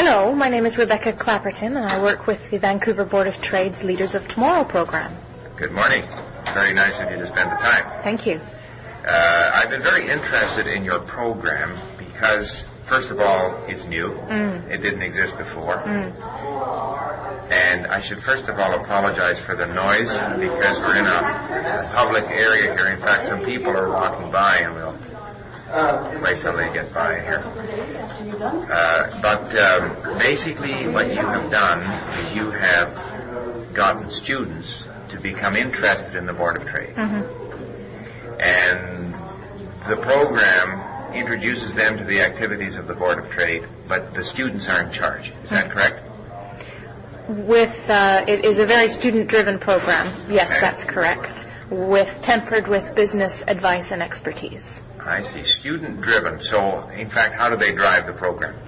Hello, my name is Rebecca Clapperton, and I work with the Vancouver Board of Trade's Leaders of Tomorrow program. Good morning. Very nice of you to spend the time. Thank you. Uh, I've been very interested in your program because, first of all, it's new. Mm. It didn't exist before. Mm. And I should first of all apologize for the noise because we're in a public area here. In fact, some people are walking by and we'll wait till they get by here. Uh, but um, basically what you have done is you have gotten students to become interested in the Board of Trade. Mm-hmm. And the program introduces them to the activities of the Board of Trade, but the students are in charge. Is that correct? With uh, it is a very student-driven program. Yes, Okay. that's correct. With tempered with business advice and expertise. I see. Student driven. So, in fact, how do they drive the program?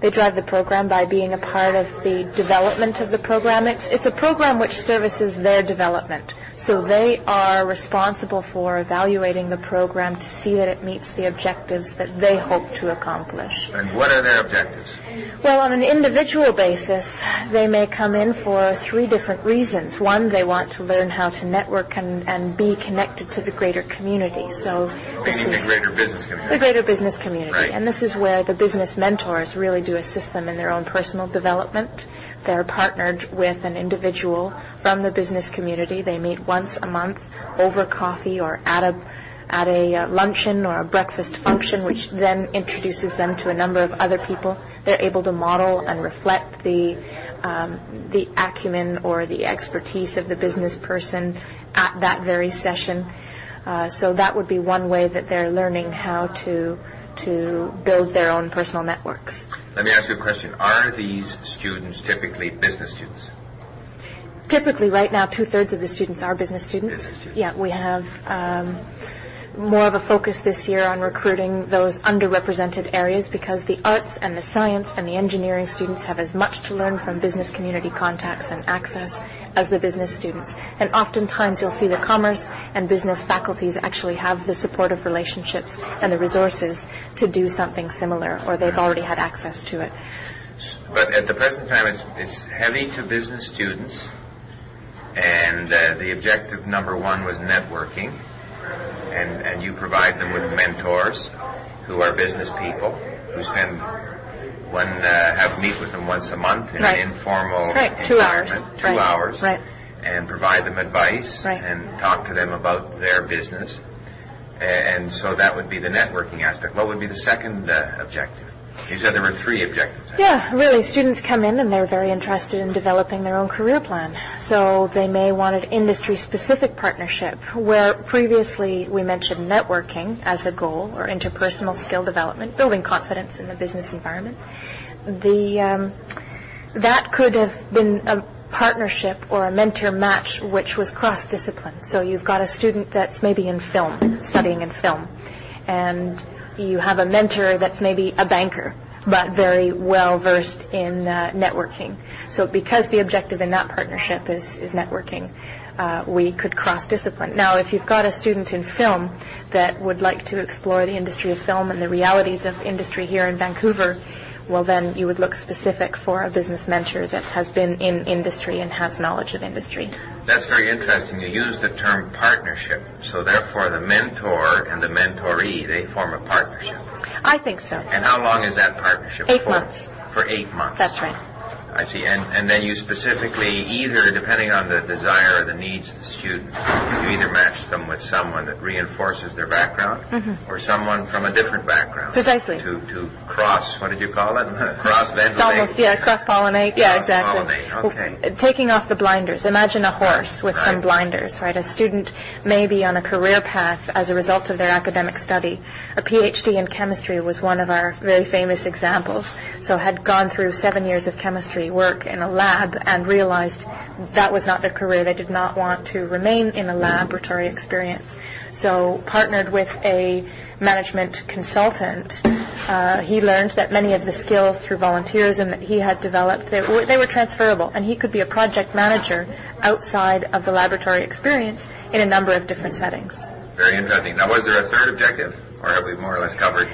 They drive the program by being a part of the development of the program. It's, it's a program which services their development. So they are responsible for evaluating the program to see that it meets the objectives that they hope to accomplish. And what are their objectives? Well, on an individual basis, they may come in for three different reasons. One, they want to learn how to network and, and be connected to the greater community. So this Meaning the greater business the community. greater business community. Right. And this is where the business mentors really do assist them in their own personal development. They're partnered with an individual from the business community. They meet once a month over coffee or at a at a uh, luncheon or a breakfast function, which then introduces them to a number of other people. They're able to model and reflect the um, the acumen or the expertise of the business person at that very session. Uh, so that would be one way that they're learning how to to build their own personal networks. Let me ask you a question. Are these students typically business students? Typically, right now, two thirds of the students are business students. Business students. Yeah, we have um, more of a focus this year on recruiting those underrepresented areas because the arts and the science and the engineering students have as much to learn from business community contacts and access as the business students. And oftentimes you'll see the commerce and business faculties actually have the supportive relationships and the resources to do something similar or they've already had access to it. But at the present time, it's, it's heavy to business students, and uh, the objective number one was networking, and, and you provide them with mentors who are business people who spend one uh, have meet with them once a month in Right. an informal Right, two hours. two Right. hours, Right. and provide them advice Right. and talk to them about their business. And so that would be the networking aspect. What would be the second uh, objective? You said there were three objectives. Yeah, really, students come in and they're very interested in developing their own career plan. So they may want an industry-specific partnership where previously we mentioned networking as a goal or interpersonal skill development, building confidence in the business environment. The um, that could have been a partnership or a mentor match which was cross-discipline. So you've got a student that's maybe in film, studying in film, and you have a mentor that's maybe a banker, but very well versed in uh, networking. So because the objective in that partnership is, is networking, uh, we could cross-discipline. Now, if you've got a student in film that would like to explore the industry of film and the realities of industry here in Vancouver, well then you would look specific for a business mentor that has been in industry and has knowledge of industry. That's very interesting. You use the term partnership. So therefore the mentor and the mentoree, they form a partnership. I think so. And how long is that partnership Eight for? months. For eight months. That's right. I see. And, and then you specifically either, depending on the desire or the needs of the student, you either match them with someone that reinforces their background or someone from a different background. Mm-hmm. Precisely. To, to cross, what did you call it? cross ventilate. Almost, yeah, cross-pollinate. Yeah, exactly. Okay. Well, Taking off the blinders. Imagine a horse with some blinders, right? A student may be on a career path as a result of their academic study. A PhD in chemistry was one of our very famous examples. So had gone through seven years of chemistry work in a lab and realized that was not their career. They did not want to remain in a laboratory experience. So partnered with a management consultant, uh, he learned that many of the skills through volunteerism that he had developed, they were, they were transferable, and he could be a project manager outside of the laboratory experience in a number of different settings. Very interesting. Now, was there a third objective, or have we more or less covered?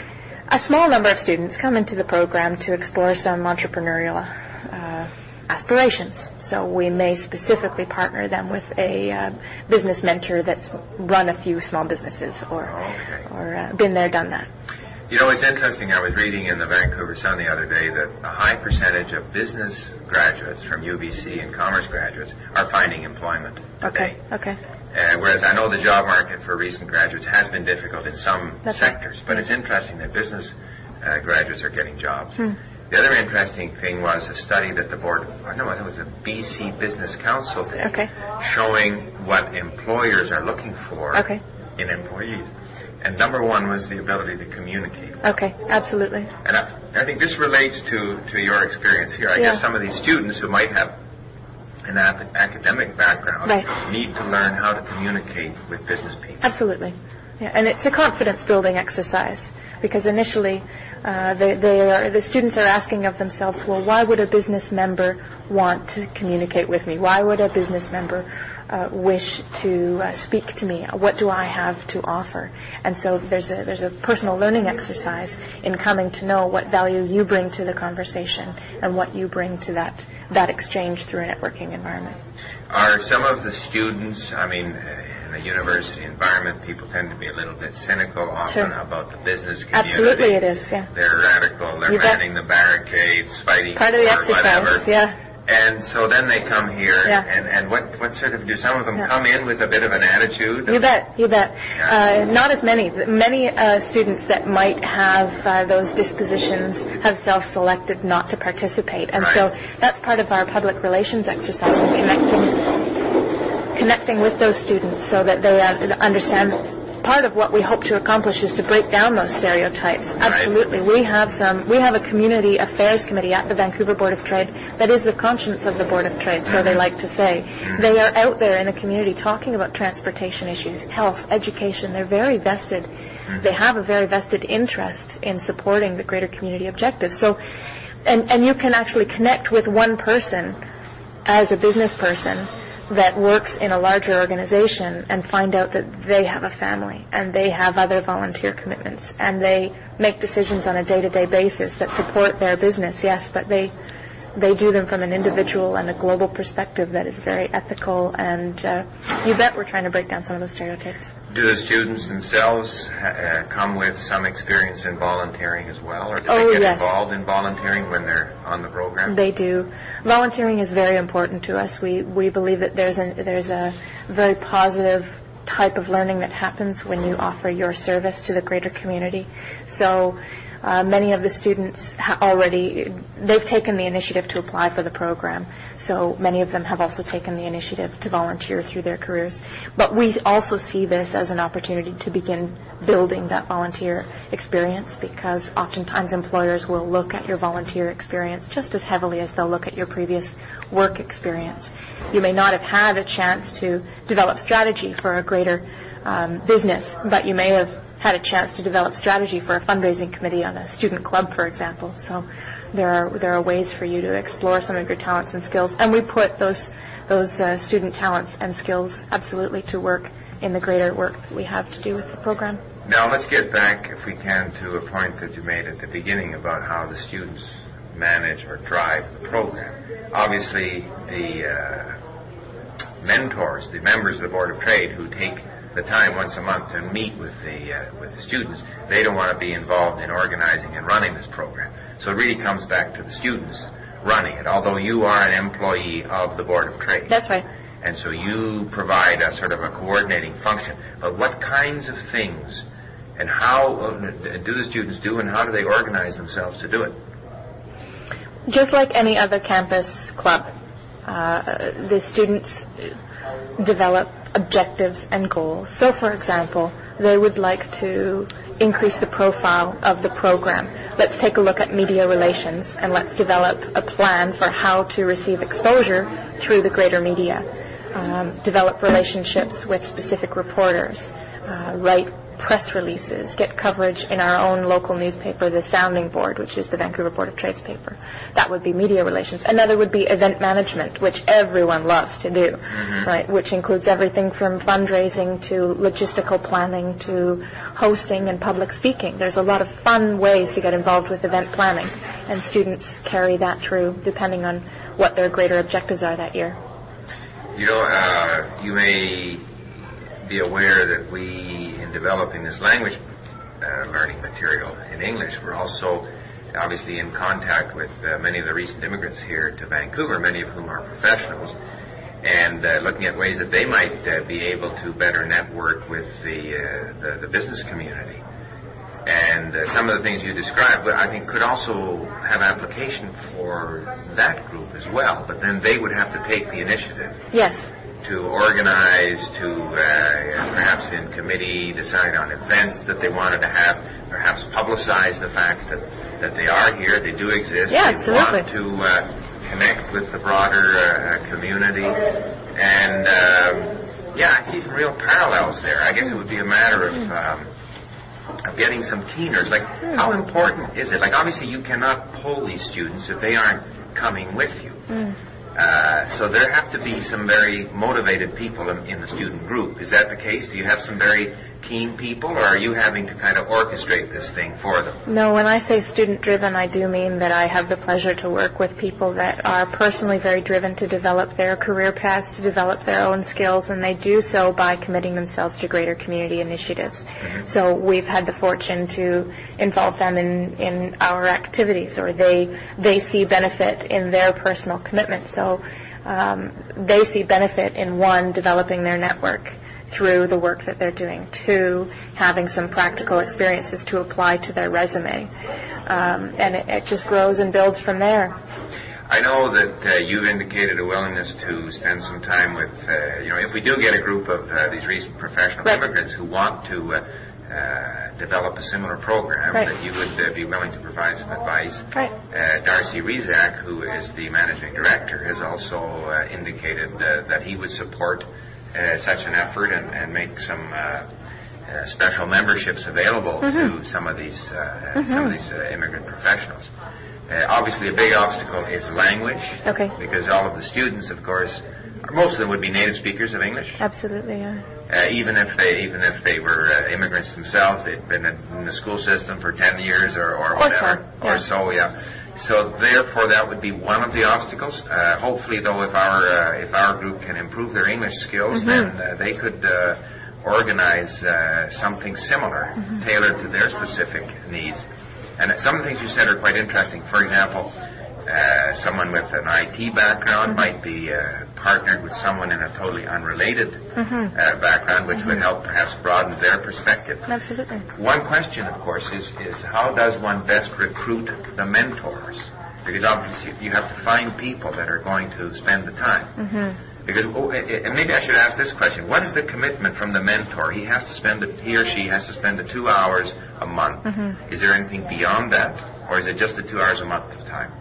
A small number of students come into the program to explore some entrepreneurial uh, aspirations. So we may specifically partner them with a uh, business mentor that's run a few small businesses or Okay. or uh, been there, done that. You know, it's interesting. I was reading in the Vancouver Sun the other day that a high percentage of business graduates from UBC and commerce graduates are finding employment Okay. today. Okay. Uh, whereas I know the job market for recent graduates has been difficult in some That's right. sectors, but it's interesting that business uh, graduates are getting jobs. Hmm. The other interesting thing was a study that the board, or know it was a BC Business Council did, Okay. showing what employers are looking for Okay. in employees. And number one was the ability to communicate. Okay. Absolutely. And I, I think this relates to, to your experience here. I Yeah. guess some of these students who might have an ap- academic background Right. need to learn how to communicate with business people. Absolutely. Yeah, and it's a confidence building exercise because initially uh, they, they are, the students are asking of themselves, well, why would a business member want to communicate with me? Why would a business member uh, wish to uh, speak to me? What do I have to offer? And so there's a, there's a personal learning exercise in coming to know what value you bring to the conversation and what you bring to that, that exchange through a networking environment. Are some of the students, I mean, in a university environment, people tend to be a little bit cynical often Sure. about the business community. Absolutely it is, yeah. They're radical, they're You bet. the barricades, fighting Part of the exercise, whatever. yeah. And so then they come here, Yeah. and, and what, what sort of, do some of them Yeah. come in with a bit of an attitude? You bet, you bet. Uh, not as many. Many uh, students that might have uh, those dispositions have self-selected not to participate, and so that's part of our public relations exercise in connecting, connecting with those students so that they uh, understand. Part of what we hope to accomplish is to break down those stereotypes. Absolutely, we have some. We have a community affairs committee at the Vancouver Board of Trade that is the conscience of the Board of Trade. So they mm-hmm. like to say they are out there in the community talking about transportation issues, health, education. They're very vested. Mm-hmm. They have a very vested interest in supporting the greater community objectives. So, and and you can actually connect with one person as a business person that works in a larger organization and find out that they have a family and they have other volunteer commitments and they make decisions on a day-to-day basis that support their business, yes, but they they do them from an individual and a global perspective that is very ethical and uh, you bet we're trying to break down some of those stereotypes. Do the students themselves uh, come with some experience in volunteering as well, or do Oh, they get yes. involved in volunteering when they're on the program? They do. Volunteering is very important to us. We we believe that there's a there's a very positive type of learning that happens when you offer your service to the greater community. So. Uh, many of the students ha- already, they've taken the initiative to apply for the program. So many of them have also taken the initiative to volunteer through their careers. But we also see this as an opportunity to begin building that volunteer experience because oftentimes employers will look at your volunteer experience just as heavily as they'll look at your previous work experience. You may not have had a chance to develop strategy for a greater um, business, but you may have had a chance to develop strategy for a fundraising committee on a student club, for example. So there are there are ways for you to explore some of your talents and skills, and we put those those uh, student talents and skills absolutely to work in the greater work that we have to do with the program. Now let's get back, if we can, to a point that you made at the beginning about how the students manage or drive the program. Obviously, the uh, mentors, the members of the Board of Trade who take the time once a month to meet with the uh, with the students, they don't want to be involved in organizing and running this program. So it really comes back to the students running it. Although you are an employee of the Board of Trade. That's right. And so you provide a sort of a coordinating function. But what kinds of things and how uh, do the students do and how do they organize themselves to do it? Just like any other campus club, uh, the students develop objectives and goals. So, for example, they would like to increase the profile of the program. Let's take a look at media relations and let's develop a plan for how to receive exposure through the greater media. Um, develop relationships with specific reporters. Uh, write press releases, get coverage in our own local newspaper, the Sounding Board, which is the Vancouver Board of Trade's paper. That would be media relations. Another would be event management, which everyone loves to do, right? Which includes everything from fundraising to logistical planning to hosting and public speaking. There's a lot of fun ways to get involved with event planning, and students carry that through depending on what their greater objectives are that year. You know, uh, you may be aware that we, in developing this language uh, learning material in English, we're also obviously in contact with uh, many of the recent immigrants here to Vancouver, many of whom are professionals, and uh, looking at ways that they might uh, be able to better network with the, uh, the, the business community. And uh, some of the things you described, but I think could also have application for that group as well. But then they would have to take the initiative Yes. To organize, to uh, perhaps in committee decide on events that they wanted to have, perhaps publicize the fact that, that they are here, they do exist. Yeah, they absolutely. want to uh, connect with the broader uh, community. And um, yeah, I see some real parallels there. I guess it would be a matter of. Um, of getting some keeners. Like, how important is it? Like, obviously, you cannot pull these students if they aren't coming with you. Uh, so there have to be some very motivated people in, in the student group. Is that the case? Do you have some very keen people, or are you having to kind of orchestrate this thing for them? No, when I say student driven, I do mean that I have the pleasure to work with people that are personally very driven to develop their career paths, to develop their own skills, and they do so by committing themselves to greater community initiatives. So we've had the fortune to involve them in, in our activities, or they, they see benefit in their personal commitment. So um, they see benefit in one, developing their network through the work that they're doing. Two, having some practical experiences to apply to their resume. Um, and it, it just grows and builds from there. I know that uh, you've indicated a willingness to spend some time with, uh, you know, if we do get a group of uh, these recent professional Right. immigrants who want to uh, uh, develop a similar program, Right. that you would uh, be willing to provide some advice. Right. Uh, Darcy Rezac, who is the managing director, has also uh, indicated uh, that he would support uh, such an effort and, and make some uh, uh, special memberships available to some of these uh, some of these uh, immigrant professionals. Uh, obviously, a big obstacle is language. Okay. Because all of the students, of course, most of them would be native speakers of English. Absolutely, yeah. Uh, even if they even if they were uh, immigrants themselves, they'd been in the school system for ten years or, or Or whatever, so, yeah. or so, yeah. So therefore, that would be one of the obstacles. Uh, hopefully, though, if our uh, if our group can improve their English skills, then uh, they could uh, organize uh, something similar, tailored to their specific needs. And some of the things you said are quite interesting. For example. Uh, someone with an IT background might be uh, partnered with someone in a totally unrelated uh, background, which would help perhaps broaden their perspective. Absolutely. One question, of course, is, is how does one best recruit the mentors? Because obviously you have to find people that are going to spend the time. Because, oh, and maybe I should ask this question: What is the commitment from the mentor? He has to spend, a, he or she has to spend the two hours a month. Is there anything beyond that, or is it just the two hours a month of time?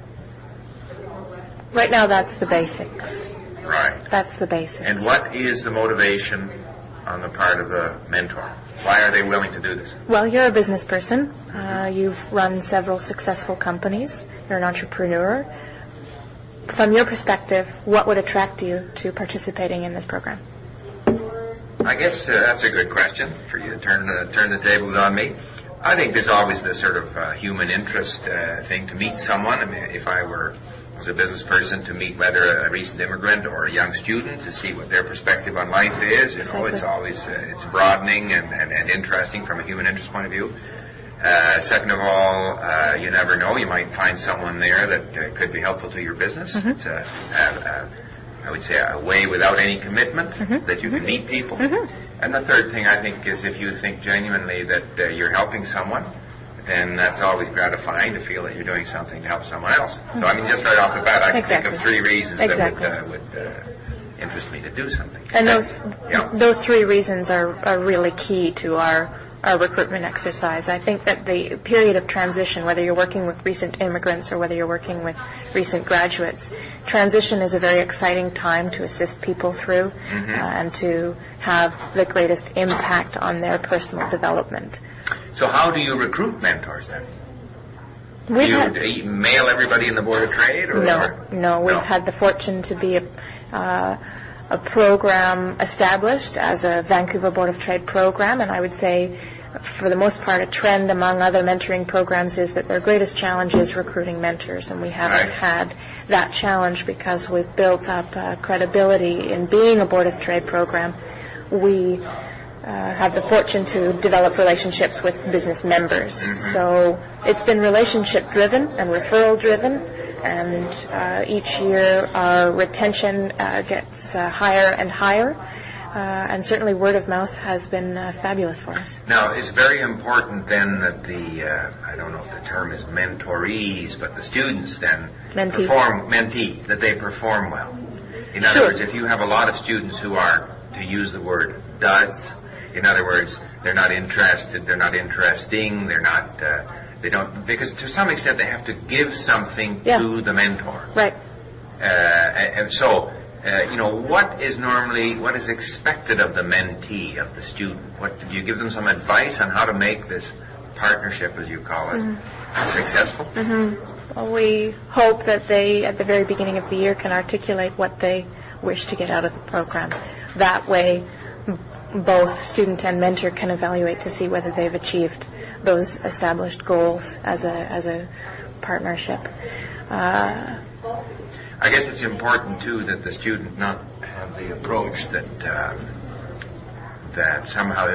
Right now, that's the basics. Right. That's the basics. And what is the motivation on the part of the mentor? Why are they willing to do this? Well, you're a business person. Uh, you've run several successful companies. You're an entrepreneur. From your perspective, what would attract you to participating in this program? I guess uh, that's a good question for you to turn the, turn the tables on me. I think there's always the sort of uh, human interest uh, thing to meet someone. I mean, if I were as a business person to meet whether a recent immigrant or a young student to see what their perspective on life is, you know, it's always uh, it's broadening and, and, and interesting from a human interest point of view. Uh, second of all, uh, you never know. You might find someone there that uh, could be helpful to your business. It's a, a, a, I would say a way without any commitment that you can meet people. And the third thing I think is if you think genuinely that uh, you're helping someone, then that's always gratifying to feel that you're doing something to help someone else. So I mean, just right off the bat, I can think of three reasons Exactly. that would, uh, would uh, interest me to do something. And those yeah. those three reasons are, are really key to our our recruitment exercise. I think that the period of transition, whether you're working with recent immigrants or whether you're working with recent graduates, transition is a very exciting time to assist people through uh, and to have the greatest impact on their personal development. So how do you recruit mentors then? We've do you had- do you mail everybody in the Board of Trade? Or No, no. We've No. had the fortune to be a, uh, a program established as a Vancouver Board of Trade program, and I would say, for the most part, a trend among other mentoring programs is that their greatest challenge is recruiting mentors, and we haven't Right. had that challenge because we've built up uh, credibility in being a Board of Trade program. We uh, have the fortune to develop relationships with business members. So it's been relationship driven and referral driven, and uh, each year our retention uh, gets uh, higher and higher. Uh, and certainly word of mouth has been uh, fabulous for us. Now, it's very important then that the, uh, I don't know if the term is mentorees, but the students then Mentee. perform, mentee, that they perform well. In other words, if you have a lot of students who are, to use the word, duds, in other words, they're not interested, they're not interesting, they're not, uh, they don't, because to some extent they have to give something Yeah. to the mentor. Right. Uh, and and so, uh, you know, what is normally, what is expected of the mentee, of the student? What, do you give them some advice on how to make this partnership, as you call it, successful? Well, we hope that they, at the very beginning of the year, can articulate what they wish to get out of the program. That way, both student and mentor can evaluate to see whether they've achieved those established goals as a as a partnership. Uh, I guess it's important too that the student not have the approach that uh, that somehow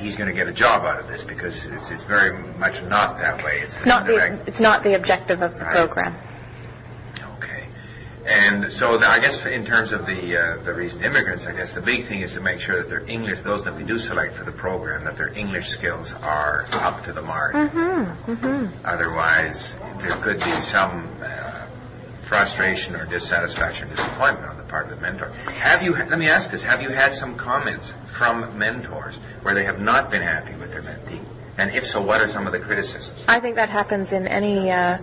he's going to get a job out of this because it's, it's very much not that way. It's, it's not the it's not the objective of the Right. program. And so the, I guess in terms of the uh, the recent immigrants, I guess the big thing is to make sure that their English, those that we do select for the program, that their English skills are up to the mark. Mm-hmm. Mm-hmm. Otherwise, there could be some uh, frustration or dissatisfaction, disappointment on the part of the mentor. Have you? Let me ask this: Have you had some comments from mentors where they have not been happy with their mentee? And if so, what are some of the criticisms? I think that happens in any uh,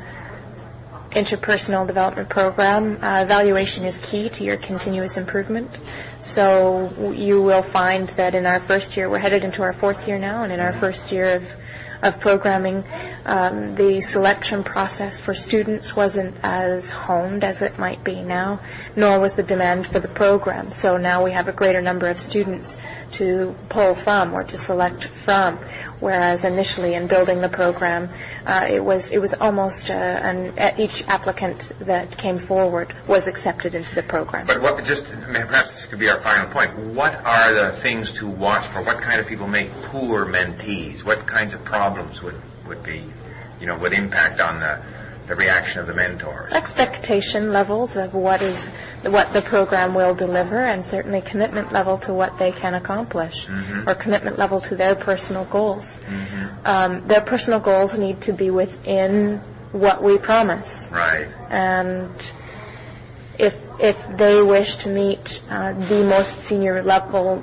interpersonal development program. Uh, evaluation is key to your continuous improvement. So you will find that in our first year, we're headed into our fourth year now, and in our first year of of programming, um, the selection process for students wasn't as honed as it might be now, nor was the demand for the program. So now we have a greater number of students to pull from or to select from, whereas initially in building the program, uh, it was it was almost uh, an, uh, each applicant that came forward was accepted into the program. But what, just perhaps this could be our final point. What are the things to watch for? What kind of people make poor mentees? What kinds of problems would, would be, you know, would impact on the, the reaction of the mentors? expectation levels of what is what the program will deliver and certainly commitment level to what they can accomplish Mhm. or commitment level to their personal goals hmm um, their personal goals need to be within what we promise Right. and if if they wish to meet uh, the most senior level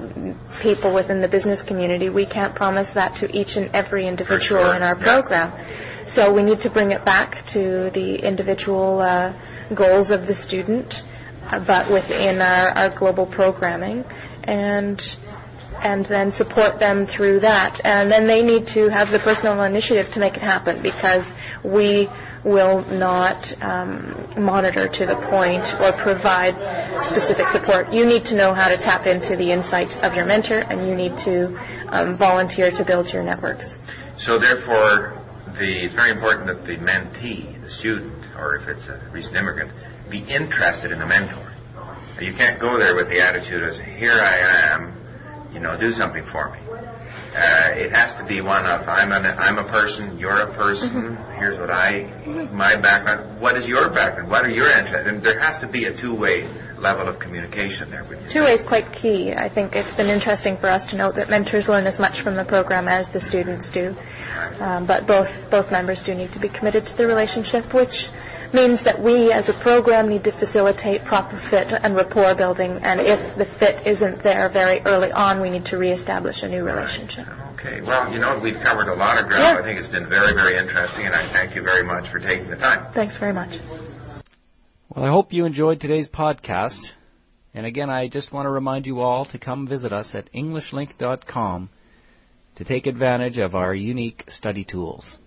people within the business community, we can't promise that to each and every individual sure, in our yeah. program. So we need to bring it back to the individual uh, goals of the student, uh, but within our, our global programming, and and then support them through that. And then they need to have the personal initiative to make it happen because we will not um, monitor to the point or provide specific support. You need to know how to tap into the insight of your mentor and you need to um, volunteer to build your networks. So therefore, the, it's very important that the mentee, the student, or if it's a recent immigrant, be interested in the mentor. You can't go there with the attitude as, here I am, you know, do something for me. Uh, it has to be one of, I'm, an, I'm a person, you're a person, here's what I, my background, what is your background, what are your interests? And there has to be a two-way level of communication there. Two way is quite key. I think it's been interesting for us to note that mentors learn as much from the program as the students do. Um, but both both members do need to be committed to the relationship, which means that we as a program need to facilitate proper fit and rapport building, and if the fit isn't there very early on, we need to reestablish a new relationship. Okay, well, you know, we've covered a lot of ground. Yeah. I think it's been very, very interesting, and I thank you very much for taking the time. Thanks very much. Well, I hope you enjoyed today's podcast. And again, I just want to remind you all to come visit us at EnglishLink.com to take advantage of our unique study tools.